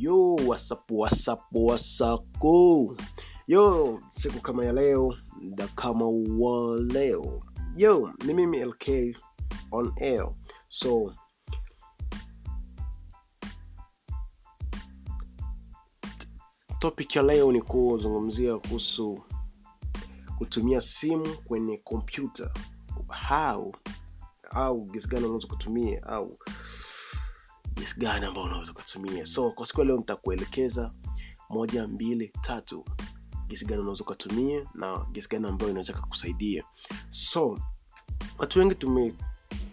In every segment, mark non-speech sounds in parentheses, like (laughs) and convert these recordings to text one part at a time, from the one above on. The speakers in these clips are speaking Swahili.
yo wasapu yo siku kama ya leo da kama wa leo. Yo ni mimi lk on air. So topic ya leo ni kuzungumzia kuhusu kutumia simu kwenye kompyuta how? Au gesi gani unaweza kutumia au gesi gani ambao unaweza ukatumia so kwa siku ya leo nitakuelekeza moja mbili tatu jinsi gani unaweza ukatumia na jinsi gani ambayo inaweza kakusaidia so watu wengi tume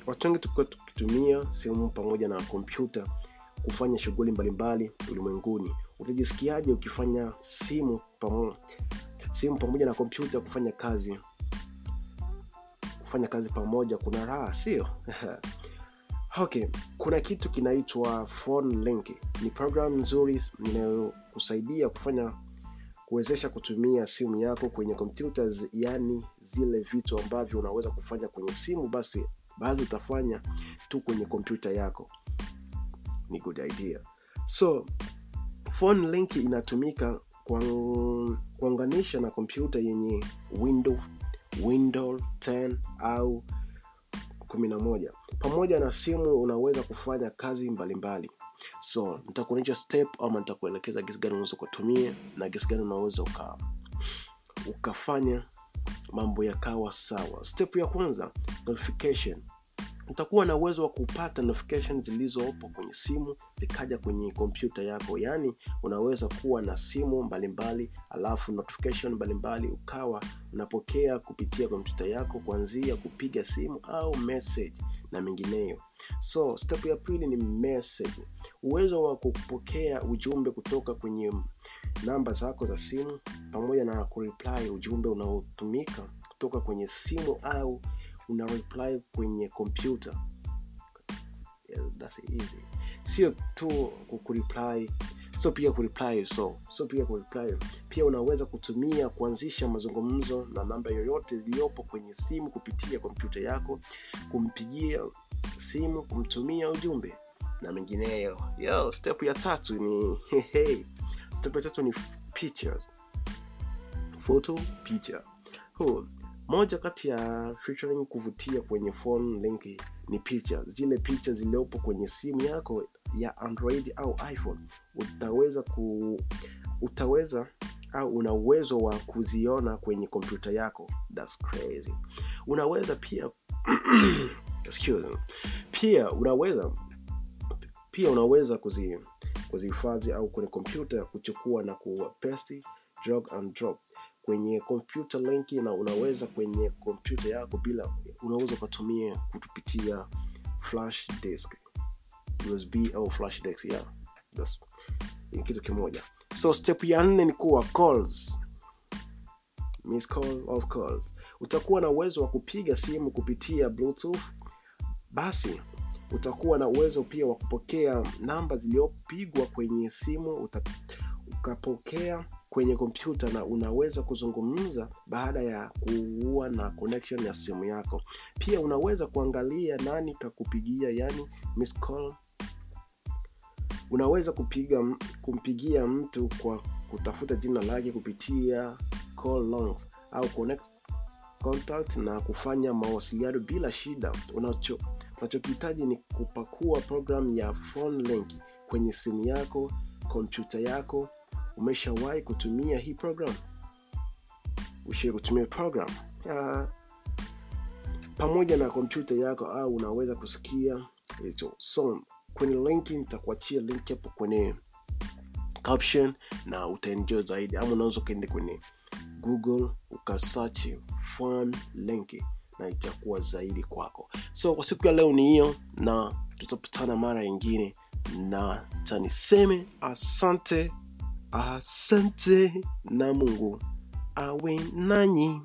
watu wengi tukuwa tukitumia simu pamoja na kompyuta kufanya shughuli mbalimbali ulimwenguni. Utajisikiaje ukifanya simu pamoja simu pamoja na kompyuta kufanya kazi kufanya kazi pamoja kuna raha sio (laughs) okay kuna kitu kinaitwa phone link. Ni program nzuri inayokusaidia kufanya kuwezesha kutumia simu yako kwenye kompyuta yaani zile vitu ambavyo unaweza kufanya kwenye simu basi baadhi utafanya tu kwenye kompyuta yako. Ni good idea. So phone link inatumika kuunganisha na kompyuta yenye window window 10 au 11 pamoja na simu unaweza kufanya kazi mbalimbali. So nitakuonyesha step ama nitakuelekeza gesi gani unaweza ukatumia na gesi gani unaweza uka, ukafanya mambo yakawa sawa. Step ya kwanza notification utakuwa na uwezo wa kupata notification zilizopo kwenye simu zikaja kwenye kompyuta yako. Yaani unaweza kuwa na simu mbalimbali alafu notification mbalimbali ukawa unapokea kupitia kompyuta yako kuanzia kupiga simu au message na mengineyo. So step ya pili ni message. Uwezo wa kupokea ujumbe kutoka kwenye namba zako za simu pamoja na kureply ujumbe unaotumika kutoka kwenye simu au una reply kwenye kompyuta yeah, that's easy. Sio tu kureply sio pia kureply so sio pia kureply pia unaweza kutumia kuanzisha mazungumzo na namba yoyote iliyopo kwenye simu kupitia kompyuta yako kumpigia simu kumtumia ujumbe na mengineyo. Yo step ya tatu ni step ya tatu ni pictures photo picture. Cool. Moja kati ya featuring kuvutia kwenye phone link ni picha. Zile picha ziliopo kwenye simu yako ya android au iphone utaweza ku utaweza au una uwezo wa kuziona kwenye kompyuta yako. That's crazy. Unaweza pia (clears throat) excuse me. pia unaweza pia unaweza kuzi kuzihifadhi au kwenye kompyuta kuchukua na kupesti drag and drop kwenye computer link na unaweza kwenye kompyuta yako bila unaweza ukatumia kutupitia flash disk usb au flash disk yeah. Kitu kimoja. So step ya nne ni kuwa calls. Miss call of calls. Utakuwa na uwezo wa kupiga simu kupitia bluetooth. Basi utakuwa na uwezo pia wa kupokea namba zilizopigwa kwenye simu uta, ukapokea kwenye kompyuta na unaweza kuzungumza baada ya kuua na connection ya simu yako. Pia unaweza kuangalia nani kakupigia yani miss call. Unaweza kupiga kumpigia mtu kwa kutafuta jina lake kupitia call logs au connect contact na kufanya mawasiliano bila shida. Unacho unachokihitaji ni kupakua program ya phone link kwenye simu yako kompyuta yako umeshawahi kutumia hii program? Ushie kutumia program? Ya, pamoja na kompyuta yako au unaweza kusikia so kwenye linki nitakuachia link hapo kwenye caption na utaenjoy zaidi. Ama unaweza ukaende kwenye google ukasearch phone linki na itakuwa zaidi kwako. So kwa siku ya leo ni hiyo na tutapatana mara yingine na taniseme asante asante na mungu awe nanyi